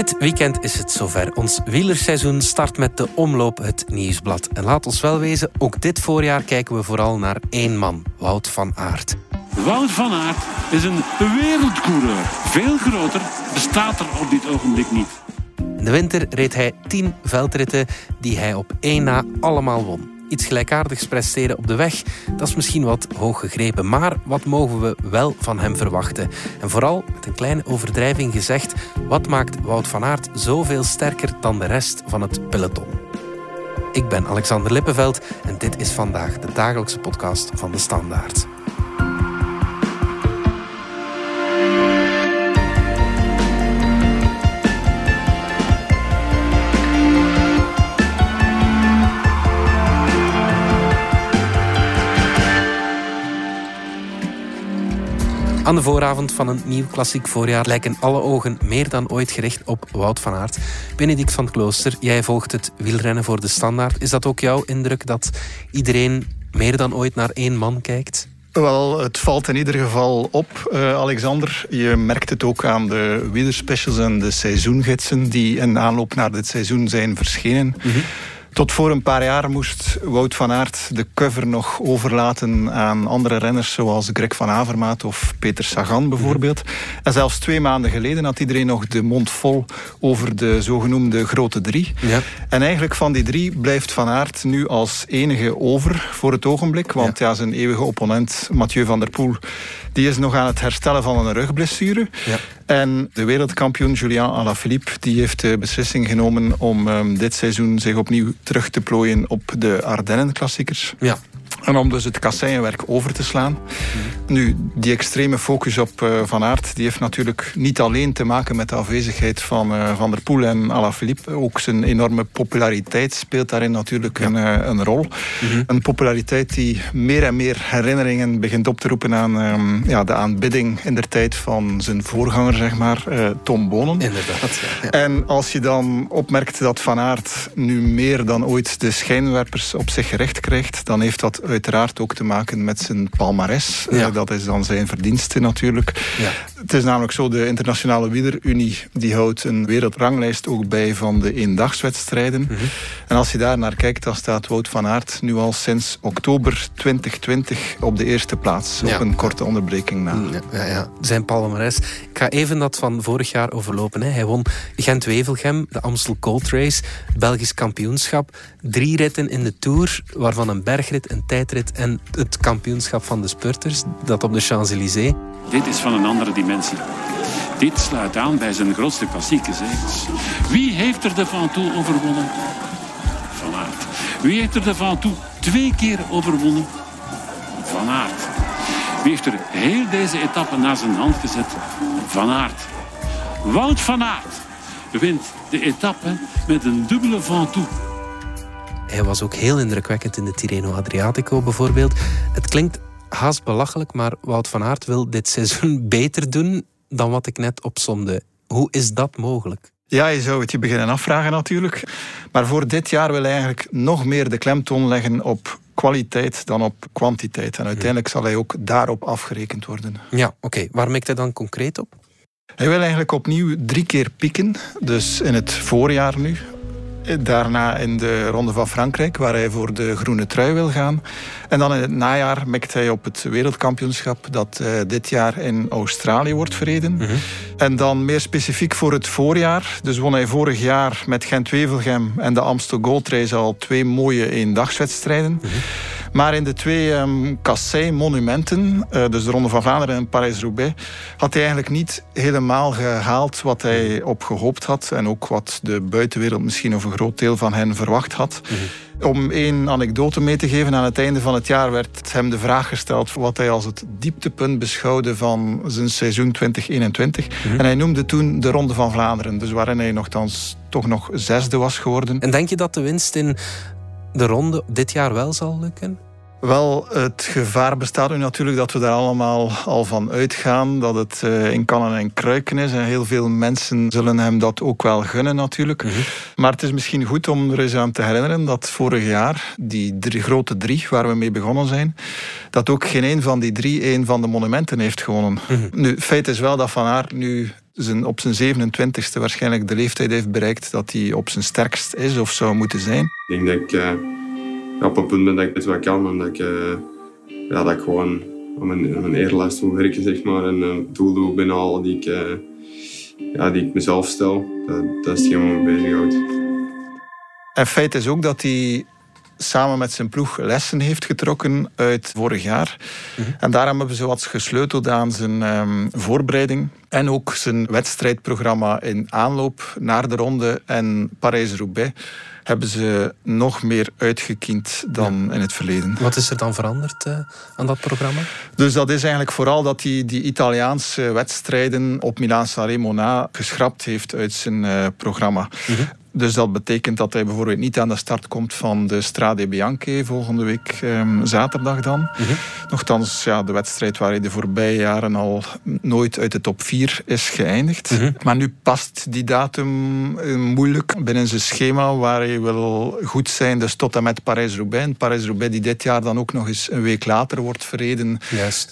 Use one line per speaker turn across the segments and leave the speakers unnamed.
Dit weekend is het zover. Ons wielerseizoen start met de omloop het Nieuwsblad. En laat ons wel wezen, ook dit voorjaar kijken we vooral naar één man, Wout van Aert.
Wout van Aert is een wereldcoureur. Veel groter bestaat er op dit ogenblik niet.
In de winter reed hij tien veldritten die hij op één na allemaal won iets gelijkaardigs presteren op de weg, dat is misschien wat hoog gegrepen. Maar wat mogen we wel van hem verwachten? En vooral, met een kleine overdrijving gezegd, wat maakt Wout van Aert zoveel sterker dan de rest van het peloton? Ik ben Alexander Lippenveld en dit is vandaag de dagelijkse podcast van de Standaard. Aan de vooravond van een nieuw klassiek voorjaar lijken alle ogen meer dan ooit gericht op Wout van Aert. Benedict van Klooster, jij volgt het wielrennen voor de standaard. Is dat ook jouw indruk dat iedereen meer dan ooit naar één man kijkt?
Wel, het valt in ieder geval op, uh, Alexander. Je merkt het ook aan de wielerspecials en de seizoengidsen die in aanloop naar dit seizoen zijn verschenen. Mm tot voor een paar jaar moest Wout van Aert de cover nog overlaten aan andere renners zoals Greg van Avermaat of Peter Sagan bijvoorbeeld. En zelfs twee maanden geleden had iedereen nog de mond vol over de zogenoemde grote drie. Ja. En eigenlijk van die drie blijft Van Aert nu als enige over voor het ogenblik. Want ja. zijn eeuwige opponent Mathieu van der Poel die is nog aan het herstellen van een rugblessure. Ja. En de wereldkampioen Julian Alaphilippe die heeft de beslissing genomen om um, dit seizoen zich opnieuw terug te plooien op de Ardennen-klassiekers. Ja. En om dus het kasseienwerk over te slaan. Nu, die extreme focus op uh, Van Aert... die heeft natuurlijk niet alleen te maken met de afwezigheid van uh, Van der Poel en Alaphilippe. Ook zijn enorme populariteit speelt daarin natuurlijk een, uh, een, rol. Mhm. Een populariteit die meer en meer herinneringen begint op te roepen... aan um, ja, de aanbidding in der tijd van zijn voorganger, zeg maar, Tom Bonen.
Inderdaad,
ja. En als je dan opmerkt dat Van Aert nu meer dan ooit de schijnwerpers op zich gericht krijgt... dan heeft dat uiteraard ook te maken met zijn palmares. Ja. Uh, dat is dan zijn verdienste natuurlijk. Ja. Het is namelijk zo, de Internationale Wielerunie die houdt een wereldranglijst ook bij van de eendagswedstrijden. Mm -hmm. En als je daar naar kijkt, dan staat Wout van Aert nu al sinds oktober 2020 op de eerste plaats. Ja. Op een korte onderbreking na.
Ja, ja, Zijn palmares. Ik ga even dat van vorig jaar overlopen. Hè. Hij won Gent-Wevelgem, de Amstel Gold Race, Belgisch kampioenschap. Drie ritten in de Tour, waarvan een bergrit, een en het kampioenschap van de spurters, dat op de Champs-Élysées.
Dit is van een andere dimensie. Dit sluit aan bij zijn grootste klassieke zegens. Wie heeft er de Van Toe overwonnen? Van Aert. Wie heeft er de Van Toe twee keer overwonnen? Van Aert. Wie heeft er heel deze etappe naar zijn hand gezet? Van Aert. Wout van Aert wint de etappe met een dubbele Van Toe.
Hij was ook heel indrukwekkend in de Tirreno Adriatico bijvoorbeeld. Het klinkt haast belachelijk, maar Wout van Aert wil dit seizoen beter doen dan wat ik net opsomde. Hoe is dat mogelijk?
Ja, je zou het je beginnen afvragen natuurlijk. Maar voor dit jaar wil hij eigenlijk nog meer de klemtoon leggen op kwaliteit dan op kwantiteit. En uiteindelijk zal hij ook daarop afgerekend worden.
Ja, oké. Okay. Waar mikt hij dan concreet op?
Hij wil eigenlijk opnieuw drie keer pieken. Dus in het voorjaar nu, Daarna in de Ronde van Frankrijk, waar hij voor de groene trui wil gaan. En dan in het najaar mikt hij op het wereldkampioenschap dat uh, dit jaar in Australië wordt verreden. Mm -hmm. En dan meer specifiek voor het voorjaar. Dus won hij vorig jaar met Gent-Wevelgem en de Amstel Gold Race al twee mooie eendagswedstrijden. Mm -hmm. Maar in de twee um, kassei-monumenten, uh, dus de Ronde van Vlaanderen en Parijs-Roubaix, had hij eigenlijk niet helemaal gehaald wat hij op gehoopt had. En ook wat de buitenwereld misschien of een groot deel van hen verwacht had. Mm -hmm. Om één anekdote mee te geven, aan het einde van het jaar werd hem de vraag gesteld wat hij als het dieptepunt beschouwde van zijn seizoen 2021. Mm -hmm. En hij noemde toen de Ronde van Vlaanderen, dus waarin hij nogthans toch nog zesde was geworden.
En denk je dat de winst in de ronde dit jaar wel zal lukken?
Wel, het gevaar bestaat nu natuurlijk dat we daar allemaal al van uitgaan. Dat het uh, in kannen en kruiken is. En heel veel mensen zullen hem dat ook wel gunnen natuurlijk. Mm -hmm. Maar het is misschien goed om er eens aan te herinneren dat vorig jaar, die drie, grote drie waar we mee begonnen zijn, dat ook geen een van die drie een van de monumenten heeft gewonnen. Mm -hmm. Nu, feit is wel dat Van Aert nu zijn, op zijn 27ste waarschijnlijk de leeftijd heeft bereikt dat hij op zijn sterkst is of zou moeten zijn.
Ik denk dat ik uh, op een punt ben dat ik het wel kan en dat ik, uh, ja, dat ik gewoon aan mijn, mijn eerlijst wil werken zeg maar, en een doel doe binnen die ik, uh, ja, die ik mezelf stel. Dat, dat is hetgeen wat me bezighoudt.
En feit is ook dat hij samen met zijn ploeg lessen heeft getrokken uit vorig jaar. Mhm. En daarom hebben ze wat gesleuteld aan zijn um, voorbereiding. En ook zijn wedstrijdprogramma in aanloop naar de ronde en Parijs-Roubaix hebben ze nog meer uitgekiend dan in het verleden.
Wat is er dan veranderd uh, aan dat programma?
Dus dat is eigenlijk vooral dat hij die Italiaanse wedstrijden op Milaan-San na geschrapt heeft uit zijn uh, programma. Mm dus dat betekent dat hij bijvoorbeeld niet aan de start komt van de Strade Bianche volgende week um, zaterdag dan. Mm Nochtans, ja, de wedstrijd waar hij de voorbije jaren al nooit uit de top 4 is geëindigd. Mhm. Maar nu past die datum uh, moeilijk binnen zijn schema waar hij wil goed zijn, dus tot en met Parijs-Roubaix. Parijs-Roubaix die dit jaar dan ook nog eens een week later wordt verreden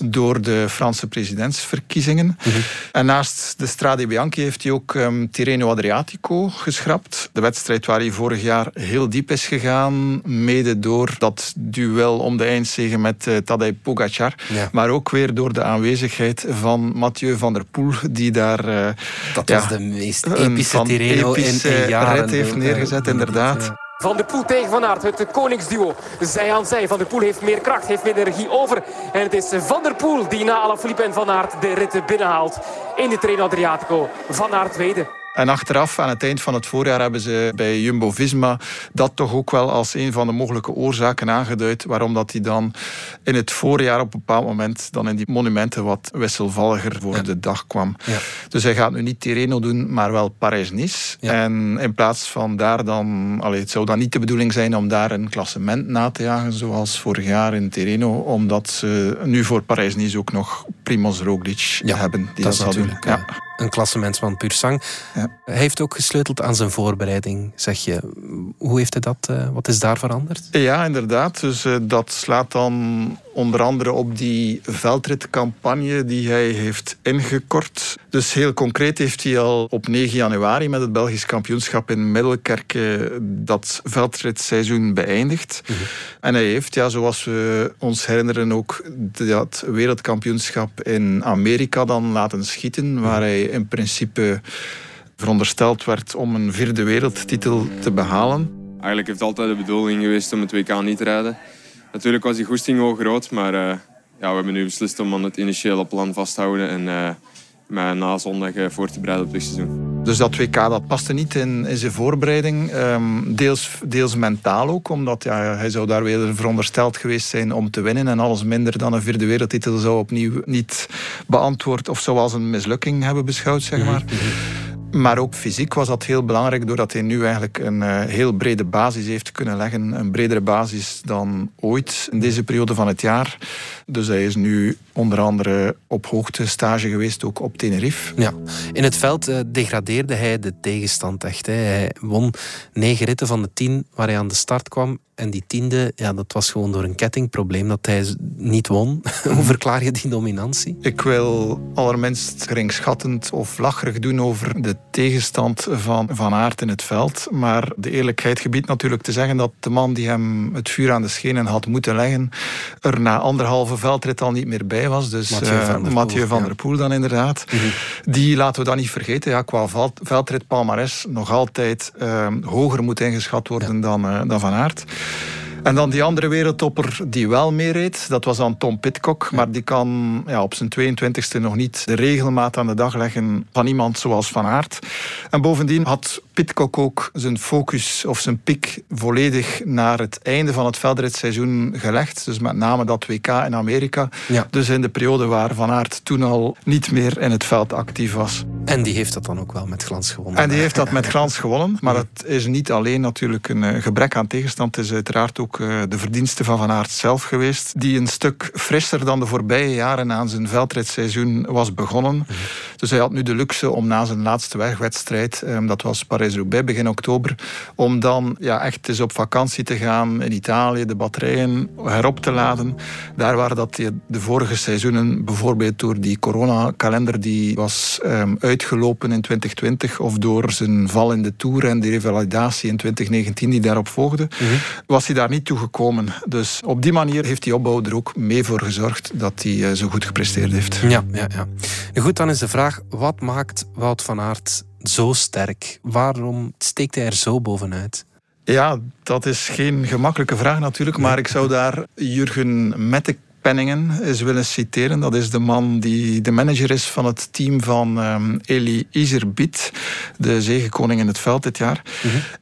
door de Franse presidentsverkiezingen. Mhm. En naast de Strade Bianche heeft hij ook um, Tirreno Adriatico geschrapt de wedstrijd waar hij vorig jaar heel diep is gegaan. Mede door dat duel om de eindzege met uh, Tadej Pogacar. Maar ook weer door de aanwezigheid van Mathieu van der Poel. Die daar uh,
dat was de meest epische Tirreno in, in jaren.
rit heeft neergezet, inderdaad.
Van de Poel tegen Van Aert, het koningsduo. Zij aan zij. Van der Poel heeft meer kracht, heeft meer energie over. En het is Van der Poel die na Alaphilippe en Van Aert de ritten binnenhaalt. In de Treno Adriatico. Van Aert tweede.
En achteraf, aan het eind van het voorjaar, hebben ze bij Jumbo-Visma dat toch ook wel als een van de mogelijke oorzaken aangeduid waarom dat hij dan in het voorjaar op een bepaald moment dan in die monumenten wat wisselvalliger voor de dag kwam. Ja. Dus hij gaat nu niet Tirreno doen, maar wel Parijs-Nice. En in plaats van daar dan... Allee, het zou dan niet de bedoeling zijn om daar een klassement na te jagen, zoals vorig jaar in Tirreno, omdat ze nu voor Parijs-Nice ook nog Primoz Roglic hebben.
Die dat, dat natuurlijk. Ja een klassementsman puur sang. Ja. Hij heeft ook gesleuteld aan zijn voorbereiding, zeg je. Hoe heeft hij dat, uh, wat is daar veranderd?
Ja, inderdaad. Dus uh, dat slaat dan onder andere op die veldritcampagne die hij heeft ingekort. Dus heel concreet heeft hij al op 9 januari met het Belgisch kampioenschap in Middelkerke dat veldritseizoen beëindigd. Mhm. En hij heeft, ja, zoals we ons herinneren, ook dat wereldkampioenschap in Amerika dan laten schieten, waar hij in principe verondersteld werd om een vierde wereldtitel te behalen.
Eigenlijk heeft het altijd de bedoeling geweest om het WK niet te rijden. Natuurlijk was die goesting wel groot, maar uh, ja, we hebben nu beslist om aan het initiële plan vast te houden en uh, mij na zondag uh, voor te bereiden op dit seizoen.
Dus dat WK dat paste niet in, in zijn voorbereiding. Um, deels, deels mentaal ook, omdat ja, hij zou daar weer verondersteld geweest zijn om te winnen. En alles minder dan een vierde wereldtitel zou opnieuw niet beantwoord of zoals een mislukking hebben beschouwd, zeg maar. Mhm, mhm. Maar ook fysiek was dat heel belangrijk, doordat hij nu eigenlijk een uh, heel brede basis heeft kunnen leggen. Een bredere basis dan ooit in deze periode van het jaar. Dus hij is nu onder andere op hoogte stage geweest, ook op Tenerife.
Ja. In het veld uh, degradeerde hij de tegenstand echt. Hij won negen ritten van de tien waar hij aan de start kwam. En die tiende, ja, dat was gewoon door een kettingprobleem dat hij niet won. Hoe verklaar je die dominantie?
Ik wil allerminst geringschattend of lacherig doen over de tegenstand van Van Aert in het veld. Maar de eerlijkheid gebiedt natuurlijk te zeggen dat de man die hem het vuur aan de schenen had moeten leggen, er na anderhalve veldrit al niet meer bij was. Dus Mathieu van, der Poel dan inderdaad. Mhm. Die laten we dan niet vergeten. Ja, qua veldrit Palmares nog altijd uh, hoger moet ingeschat worden dan, uh, dan Van Aert. En dan die andere wereldtopper die wel meereed, dat was dan Tom Pitcock. Maar die kan ja, op zijn 22e nog niet de regelmaat aan de dag leggen van iemand zoals Van Aert. En bovendien had Pitcock ook zijn focus of zijn piek volledig naar het einde van het veldritseizoen gelegd. Dus met name dat WK in Amerika. Ja. Dus in de periode waar Van Aert toen al niet meer in het veld actief was.
En die heeft dat dan ook wel met glans gewonnen.
En die heeft dat met glans gewonnen. Maar het is niet alleen natuurlijk een eh, gebrek aan tegenstand. Het is uiteraard ook eh, de verdienste van Van Aert zelf geweest. Die een stuk frisser dan de voorbije jaren aan zijn veldritseizoen was begonnen. Mhm. Dus hij had nu de luxe om na zijn laatste wegwedstrijd, ehm, dat was Parijs-Roubaix begin oktober, om dan ja, echt eens op vakantie te gaan in Italië, de batterijen herop te laden. Daar waren dat de vorige seizoenen bijvoorbeeld door die coronakalender die was um, uitgelopen in 2020 of door zijn val in de Tour en de revalidatie in 2019 die daarop volgde, mhm. was hij daar niet toe gekomen. Dus op die manier heeft die opbouw er ook mee voor gezorgd dat hij zo goed gepresteerd heeft.
Ja, ja, ja. Goed, dan is de vraag, wat maakt Wout van Aert zo sterk? Waarom steekt hij er zo bovenuit?
Ja, dat is geen gemakkelijke vraag natuurlijk, maar ik zou daar Jurgen Mette Penningen eens willen citeren. Dat is de man die de manager is van het team van um, Eli Iserbiet, de zegenkoning in het veld dit jaar.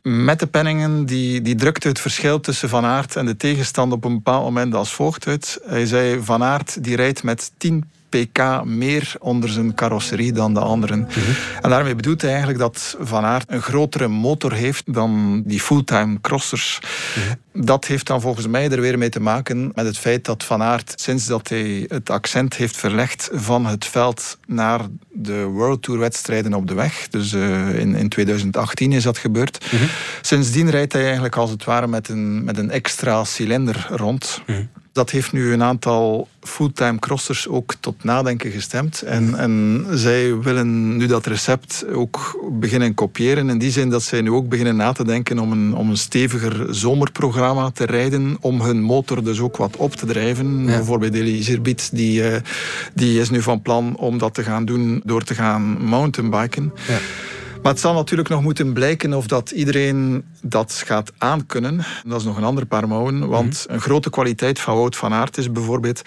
Mm Met de Penningen die, die drukte het verschil tussen Van Aert en de tegenstand op een bepaald moment als volgt uit. Hij zei: Van Aert die rijdt met 10 pk meer onder zijn carrosserie dan de anderen. Mhm. En daarmee bedoelt hij eigenlijk dat Van Aert een grotere motor heeft dan die fulltime crossers. Mhm. Dat heeft dan volgens mij er weer mee te maken met het feit dat Van Aert, sinds dat hij het accent heeft verlegd van het veld naar de World Tour wedstrijden op de weg, dus uh, in, in 2018 is dat gebeurd, mm sindsdien rijdt hij eigenlijk als het ware met een, met een extra cilinder rond. Dat heeft nu een aantal fulltime crossers ook tot nadenken gestemd. En, en zij willen nu dat recept ook beginnen kopiëren. In die zin dat zij nu ook beginnen na te denken om een, om een steviger zomerprogramma te rijden. Om hun motor dus ook wat op te drijven. Ja. Bijvoorbeeld Elie die, uh, die is nu van plan om dat te gaan doen door te gaan mountainbiken. Ja. Maar het zal natuurlijk nog moeten blijken of dat iedereen dat gaat aankunnen. Dat is nog een ander paar mouwen. Want mhm. een grote kwaliteit van Wout van Aert is bijvoorbeeld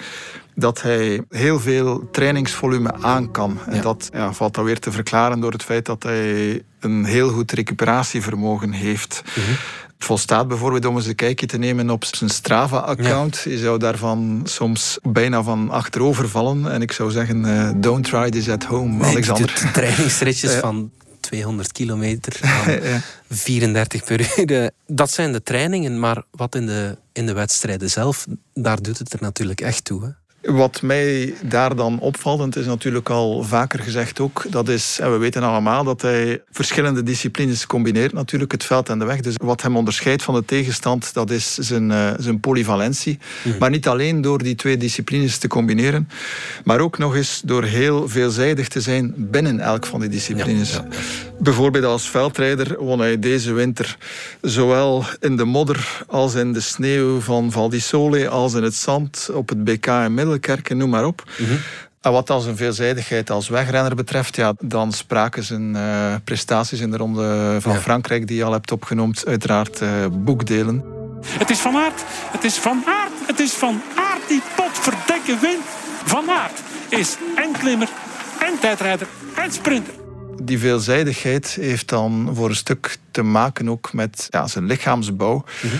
dat hij heel veel trainingsvolume aan kan. En dat ja, valt dan weer te verklaren door het feit dat hij een heel goed recuperatievermogen heeft. Mm Het volstaat bijvoorbeeld om eens een kijkje te nemen op zijn Strava-account. Je zou daarvan soms bijna van achterover vallen. En ik zou zeggen, uh, don't try this at home, Alexander.
De trainingsritjes van 200 kilometer 34 per uur. Dat zijn de trainingen, maar wat in de, in de wedstrijden zelf, daar doet het er natuurlijk echt toe. Hè?
Wat mij daar dan opvalt, en het is natuurlijk al vaker gezegd ook, dat is, en we weten allemaal dat hij verschillende disciplines combineert, natuurlijk het veld en de weg. Dus wat hem onderscheidt van de tegenstand, dat is zijn, uh, zijn polyvalentie. Mhm. Maar niet alleen door die twee disciplines te combineren, maar ook nog eens door heel veelzijdig te zijn binnen elk van die disciplines. Bijvoorbeeld als veldrijder won hij deze winter zowel in de modder als in de sneeuw van Val di Sole, als in het zand op het BK in Middelkerken, noem maar op. Mhm. En wat dan zijn veelzijdigheid als wegrenner betreft, ja, dan spraken zijn uh, prestaties in de Ronde van Frankrijk, die je al hebt opgenoemd, uiteraard uh, boekdelen.
Het is Van Aert, het is Van Aert, het is Van Aert die potverdekken wint. Van Aert is en klimmer, en tijdrijder, en sprinter
die veelzijdigheid heeft dan voor een stuk te maken ook met ja, zijn lichaamsbouw. Mhm.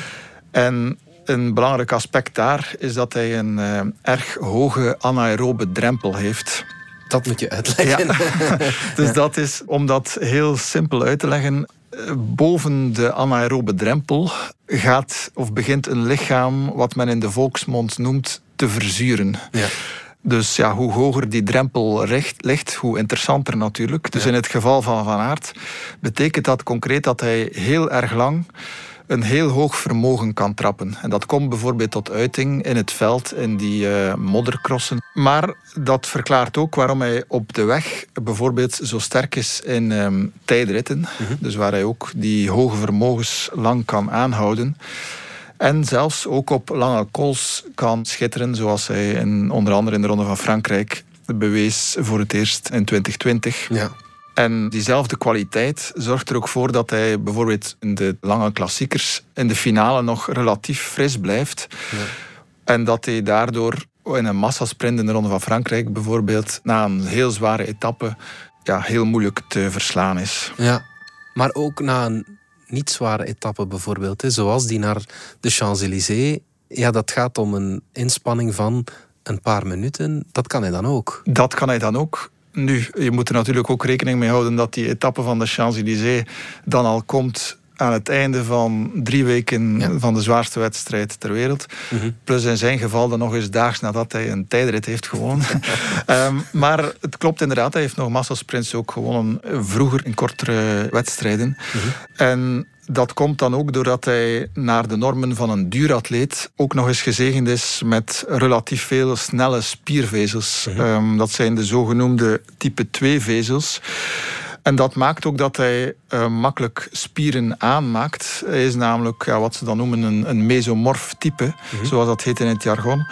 En een belangrijk aspect daar is dat hij een uh, erg hoge anaerobe drempel heeft.
Dat moet je uitleggen.
Ja. dus dat is, om dat heel simpel uit te leggen, eh, boven de anaerobe drempel gaat of begint een lichaam wat men in de volksmond noemt te verzuren. Ja. Dus ja, hoe hoger die drempel ligt, hoe interessanter natuurlijk. Dus in het geval van Van Aert betekent dat concreet dat hij heel erg lang een heel hoog vermogen kan trappen. En dat komt bijvoorbeeld tot uiting in het veld, in die uh, moddercrossen. Maar dat verklaart ook waarom hij op de weg bijvoorbeeld zo sterk is in um, tijdritten. Mhm. Dus waar hij ook die hoge vermogens lang kan aanhouden. En zelfs ook op lange cols kan schitteren, zoals hij in, onder andere in de Ronde van Frankrijk bewees voor het eerst in 2020. Ja. En diezelfde kwaliteit zorgt er ook voor dat hij bijvoorbeeld in de lange klassiekers in de finale nog relatief fris blijft. Ja. En dat hij daardoor in een massasprint in de Ronde van Frankrijk bijvoorbeeld na een heel zware etappe ja, heel moeilijk te verslaan is.
Ja, maar ook na een niet zware etappe bijvoorbeeld, hè, zoals die naar de Champs-Élysées. Ja, dat gaat om een inspanning van een paar minuten. Dat kan hij dan ook.
Dat kan hij dan ook. Nu, je moet er natuurlijk ook rekening mee houden dat die etappe van de Champs-Élysées dan al komt aan het einde van drie weken van de zwaarste wedstrijd ter wereld. Mhm. Plus in zijn geval dan nog eens daags nadat hij een tijdrit heeft gewonnen. Ehm, maar het klopt inderdaad, hij heeft nog massasprints ook gewonnen vroeger in kortere wedstrijden. Mhm. En dat komt dan ook doordat hij naar de normen van een duuratleet ook nog eens gezegend is met relatief veel snelle spiervezels. Mhm. Ehm, dat zijn de zogenoemde type 2 vezels. En dat maakt ook dat hij uh, makkelijk spieren aanmaakt. Hij is namelijk ja, wat ze dan noemen een, een mesomorf type, mhm. zoals dat heet in het jargon.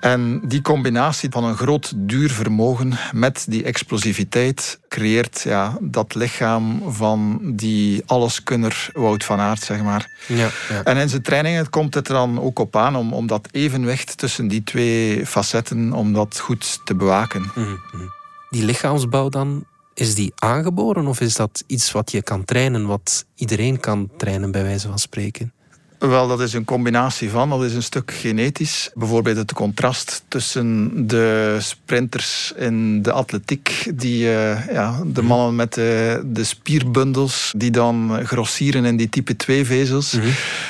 En die combinatie van een groot duurvermogen met die explosiviteit creëert ja, dat lichaam van die alleskunner Wout van Aert, zeg maar. Ja, ja. En in zijn trainingen komt het er dan ook op aan om, om dat evenwicht tussen die twee facetten, om dat goed te bewaken. Mhm,
mhm. Die lichaamsbouw dan, is die aangeboren of is dat iets wat je kan trainen, wat iedereen kan trainen bij wijze van spreken?
Wel, dat is een combinatie van. Dat is een stuk genetisch. Bijvoorbeeld het contrast tussen de sprinters in de atletiek, die, uh, ja, de mannen met de, de, spierbundels, die dan grossieren in die type 2-vezels. Mhm.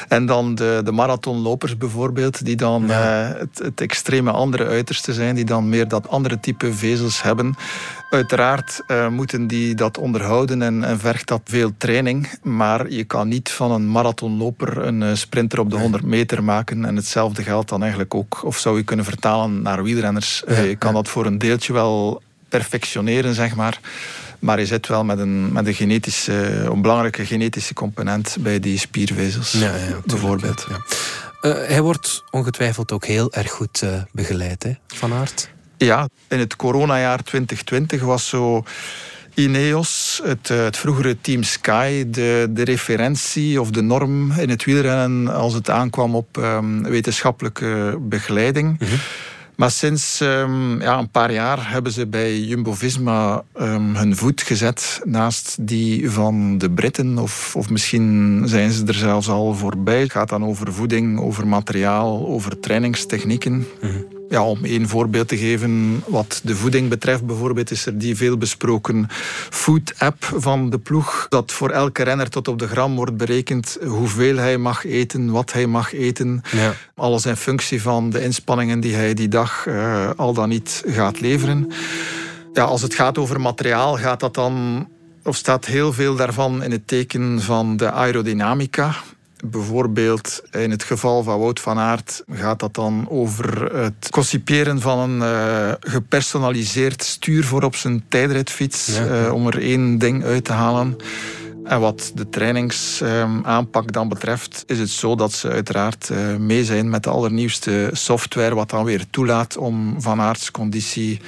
En dan de, de marathonlopers bijvoorbeeld, die dan ja. uh, het, het extreme andere uiterste zijn, die dan meer dat andere type vezels hebben. Uiteraard uh, moeten die dat onderhouden en, en, vergt dat veel training. Maar je kan niet van een marathonloper een uh, sprinter op de 100 meter maken. En hetzelfde geldt dan eigenlijk ook, of zou je kunnen vertalen naar wielrenners. Uh, je kan dat voor een deeltje wel perfectioneren, zeg maar. Maar je zit wel met een, met een, genetische, een belangrijke genetische component bij die spiervezels, ja, ja, bijvoorbeeld. Ja.
hij wordt ongetwijfeld ook heel erg goed begeleid, hè, Van Aert.
Ja, in het coronajaar 2020 was zo Ineos, het, eh, het, vroegere Team Sky, de, de referentie of de norm in het wielrennen als het aankwam op um, wetenschappelijke begeleiding. Mhm. Maar sinds um, ja, een paar jaar hebben ze bij Jumbo-Visma um, hun voet gezet naast die van de Britten. Of, of misschien zijn ze er zelfs al voorbij. Het gaat dan over voeding, over materiaal, over trainingstechnieken. Mm ja, om één voorbeeld te geven, wat de voeding betreft, bijvoorbeeld, is er die veel besproken food-app van de ploeg. Dat voor elke renner tot op de gram wordt berekend hoeveel hij mag eten, wat hij mag eten. Ja. Alles in functie van de inspanningen die hij die dag uh, al dan niet gaat leveren. Ja, als het gaat over materiaal, gaat dat dan of staat heel veel daarvan in het teken van de aerodynamica. Bijvoorbeeld in het geval van Wout van Aert gaat dat dan over het conciperen van een uh, gepersonaliseerd stuur voor op zijn tijdritfiets, uh, om er één ding uit te halen. En wat de trainingsaanpak dan betreft, is het zo dat ze uiteraard mee zijn met de allernieuwste software, wat dan weer toelaat om Van Aerts conditie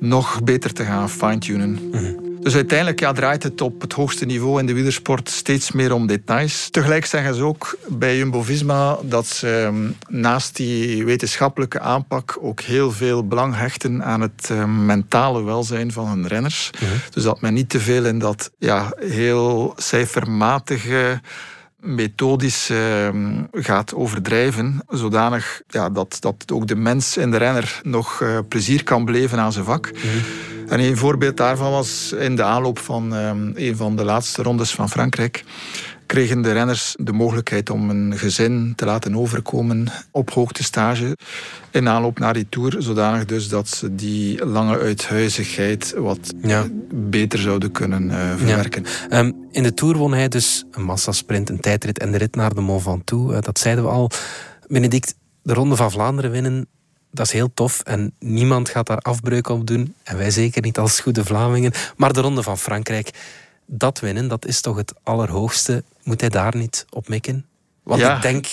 nog beter te gaan fine-tunen. Mhm. Dus uiteindelijk ja, draait het op het hoogste niveau in de wielersport steeds meer om details. Tegelijk zeggen ze ook bij Jumbo-Visma dat ze ehm, naast die wetenschappelijke aanpak ook heel veel belang hechten aan het ehm, mentale welzijn van hun renners. Mhm. Dus dat men niet te veel in dat ja, heel cijfermatige methodisch ehm, gaat overdrijven, zodanig ja, dat, dat ook de mens en de renner nog uh, plezier kan beleven aan zijn vak. Mhm. En een voorbeeld daarvan was in de aanloop van um, een van de laatste rondes van Frankrijk kregen de renners de mogelijkheid om een gezin te laten overkomen op hoogtestage in aanloop naar die Tour, zodanig dus dat ze die lange uithuizigheid wat beter zouden kunnen uh, verwerken.
Ehm, in de Tour won hij dus een massasprint, een tijdrit en de rit naar de Mont Ventoux. Uh, dat zeiden we al. Benedict, de Ronde van Vlaanderen winnen dat is heel tof en niemand gaat daar afbreuk op doen. En wij zeker niet als goede Vlamingen. Maar de Ronde van Frankrijk, dat winnen, dat is toch het allerhoogste. Moet hij daar niet op mikken? Want ik, denk,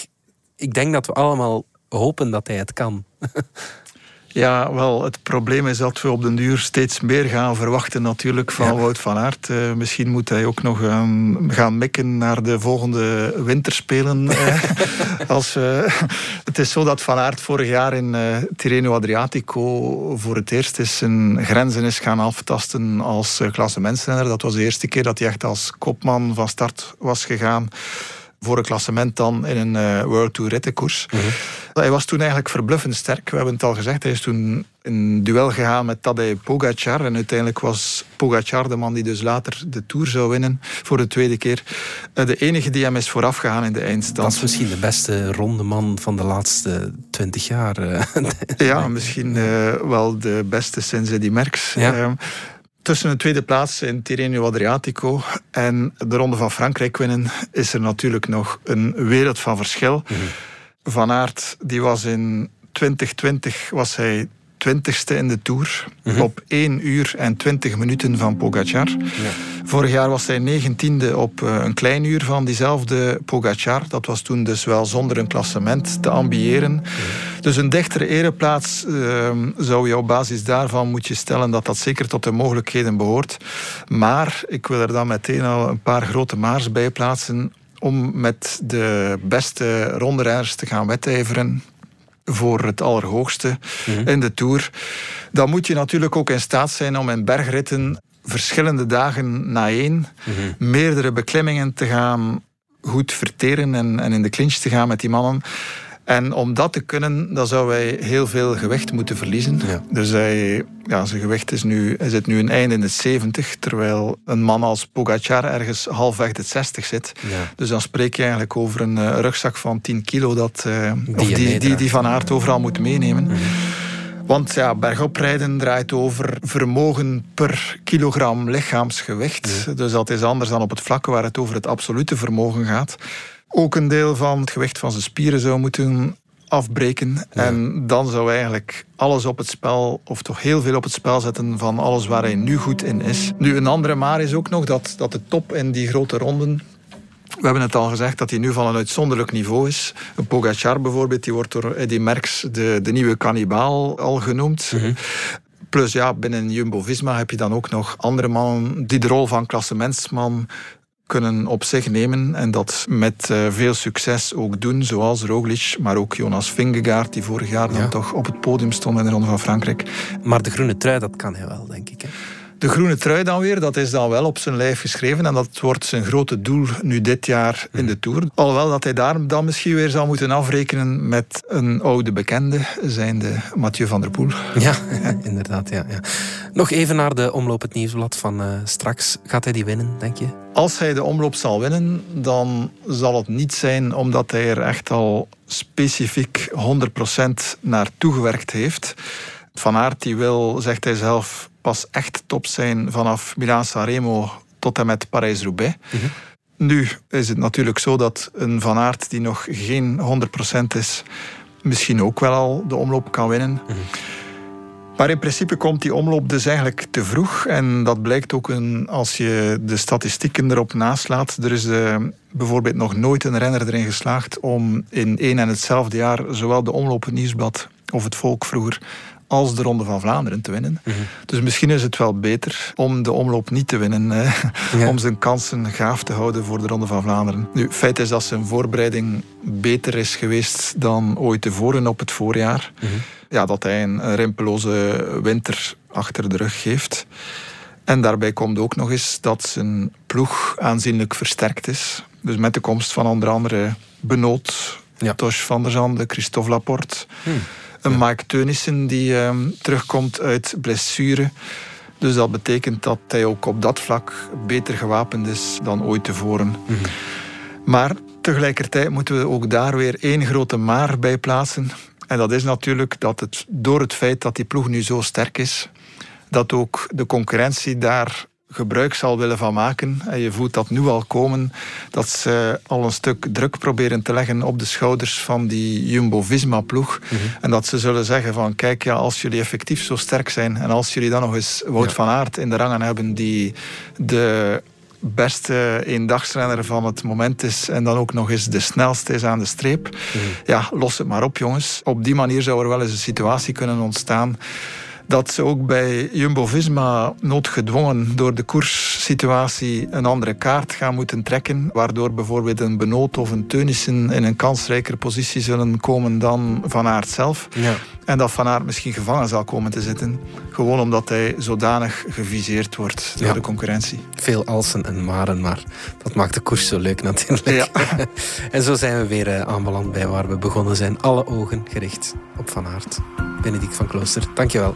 ik denk dat we allemaal hopen dat hij het kan.
Ja, wel, het probleem is dat we op den duur steeds meer gaan verwachten natuurlijk van Wout van Aert. Uh, misschien moet hij ook nog um, gaan mikken naar de volgende winterspelen. uh, als, uh, het is zo dat Van Aert vorig jaar in Tirreno Adriatico voor het eerst is zijn grenzen is gaan aftasten als klassementsrenner. Dat was de eerste keer dat hij echt als kopman van start was gegaan voor een klassement dan in een uh, World Tour rittenkoers. Mhm. Hij was toen eigenlijk verbluffend sterk. We hebben het al gezegd, hij is toen in duel gegaan met Tadej Pogacar. En uiteindelijk was Pogacar de man die dus later de Tour zou winnen voor de tweede keer. Eh, de enige die hem is vooraf gegaan in de eindstand.
Dat is misschien de beste ronde man van de laatste twintig jaar. Eh.
ja, misschien wel de beste sinds Eddy Merckx. Ja. Tussen de tweede plaats in Tirreno Adriatico en de Ronde van Frankrijk winnen is er natuurlijk nog een wereld van verschil. Mhm. Van Aert die was in 2020 was hij twintigste in de Tour. Mhm. Op 1 uur en 20 minuten van Pogacar. Ja. Vorig jaar was hij negentiende op eh, een klein uur van diezelfde Pogacar. Dat was toen dus wel zonder een klassement te ambiëren. Mhm. Dus een dichtere ereplaats ehm, zou je op basis daarvan moet je stellen dat dat zeker tot de mogelijkheden behoort. Maar ik wil er dan meteen al een paar grote maars bij plaatsen om met de beste ronderijders te gaan wedijveren voor het allerhoogste mhm. in de Tour. Dan moet je natuurlijk ook in staat zijn om in bergritten verschillende dagen na één mhm. meerdere beklimmingen te gaan goed verteren en, en in de clinch te gaan met die mannen. En om dat te kunnen, dan zou hij heel veel gewicht moeten verliezen. Dus hij, ja, zijn gewicht is nu, hij zit nu een einde in de 70, terwijl een man als Pogacar ergens halfweg de 60 zit. Dus dan spreek je eigenlijk over een uh, rugzak van 10 kilo dat, uh, die, die, die, die, Van Aert overal moet meenemen. Mhm. Want ja, bergoprijden draait over vermogen per kilogram lichaamsgewicht. Dus dat is anders dan op het vlakke waar het over het absolute vermogen gaat ook een deel van het gewicht van zijn spieren zou moeten afbreken. En dan zou eigenlijk alles op het spel, of toch heel veel op het spel zetten van alles waar hij nu goed in is. Nu, een andere maar is ook nog dat, dat de top in die grote ronden we hebben het al gezegd dat hij nu van een uitzonderlijk niveau is. Een Pogacar bijvoorbeeld, die wordt door Eddy Merckx de, de nieuwe kannibaal al genoemd. Mhm. Plus ja, binnen Jumbo-Visma heb je dan ook nog andere mannen die de rol van klassementsman kunnen op zich nemen en dat met uh, veel succes ook doen, zoals Roglic, maar ook Jonas Vingegaard, die vorig jaar dan toch op het podium stond in de Ronde van Frankrijk.
Maar de groene trui, dat kan hij wel, denk ik. Hè?
De groene trui dan weer, dat is dan wel op zijn lijf geschreven. En dat wordt zijn grote doel nu dit jaar in de Tour. Alhoewel dat hij daar dan misschien weer zal moeten afrekenen met een oude bekende, zijnde Mathieu van der Poel.
Ja, inderdaad. Ja, ja. Nog even naar de omloop het nieuwsblad van uh, straks. Gaat hij die winnen, denk je?
Als hij de omloop zal winnen, dan zal het niet zijn omdat hij er echt al specifiek 100% naar toegewerkt heeft. Van Aert die wil, zegt hij zelf, pas echt top zijn vanaf Milaan-Sanremo tot en met Parijs-Roubaix. Mhm. Nu is het natuurlijk zo dat een Van Aert die nog geen 100% is, misschien ook wel al de omloop kan winnen. Mhm. Maar in principe komt die omloop dus eigenlijk te vroeg. En dat blijkt ook een, als je de statistieken erop naslaat. Er is uh, bijvoorbeeld nog nooit een renner erin geslaagd om in één en hetzelfde jaar zowel de omloop het nieuwsblad of het volk vroeger als de Ronde van Vlaanderen te winnen. Mhm. Dus misschien is het wel beter om de omloop niet te winnen. Om zijn kansen gaaf te houden voor de Ronde van Vlaanderen. Nu, feit is dat zijn voorbereiding beter is geweest dan ooit tevoren op het voorjaar. Mhm. Ja, dat hij een rimpeloze winter achter de rug heeft. En daarbij komt ook nog eens dat zijn ploeg aanzienlijk versterkt is. Dus met de komst van onder andere Benoot, ja. Tosh van der Zande, Christophe Laporte... Hmm. Een Mike Teunissen die ehm, terugkomt uit blessure. Dus dat betekent dat hij ook op dat vlak beter gewapend is dan ooit tevoren. Mm Maar tegelijkertijd moeten we ook daar weer één grote maar bij plaatsen. En dat is natuurlijk dat het door het feit dat die ploeg nu zo sterk is, dat ook de concurrentie daar gebruik zal willen van maken. En je voelt dat nu al komen, dat ze al een stuk druk proberen te leggen op de schouders van die Jumbo-Visma-ploeg. Mhm. En dat ze zullen zeggen van, kijk, ja, als jullie effectief zo sterk zijn en als jullie dan nog eens Wout van Aert in de rangen hebben die de beste eendagsrenner van het moment is en dan ook nog eens de snelste is aan de streep. Mhm. Ja, los het maar op, jongens. Op die manier zou er wel eens een situatie kunnen ontstaan dat ze ook bij Jumbo-Visma noodgedwongen door de koerssituatie een andere kaart gaan moeten trekken, waardoor bijvoorbeeld een Benoot of een Teunissen in een kansrijker positie zullen komen dan Van Aert zelf. Ja. En dat Van Aert misschien gevangen zal komen te zitten. Gewoon omdat hij zodanig geviseerd wordt door
Ja.
de concurrentie.
Veel alsen en maren, maar dat maakt de koers zo leuk natuurlijk.
Ja.
en zo zijn we weer eh, aanbeland bij waar we begonnen zijn. Alle ogen gericht op Van Aert. Benedict van Klooster, dankjewel.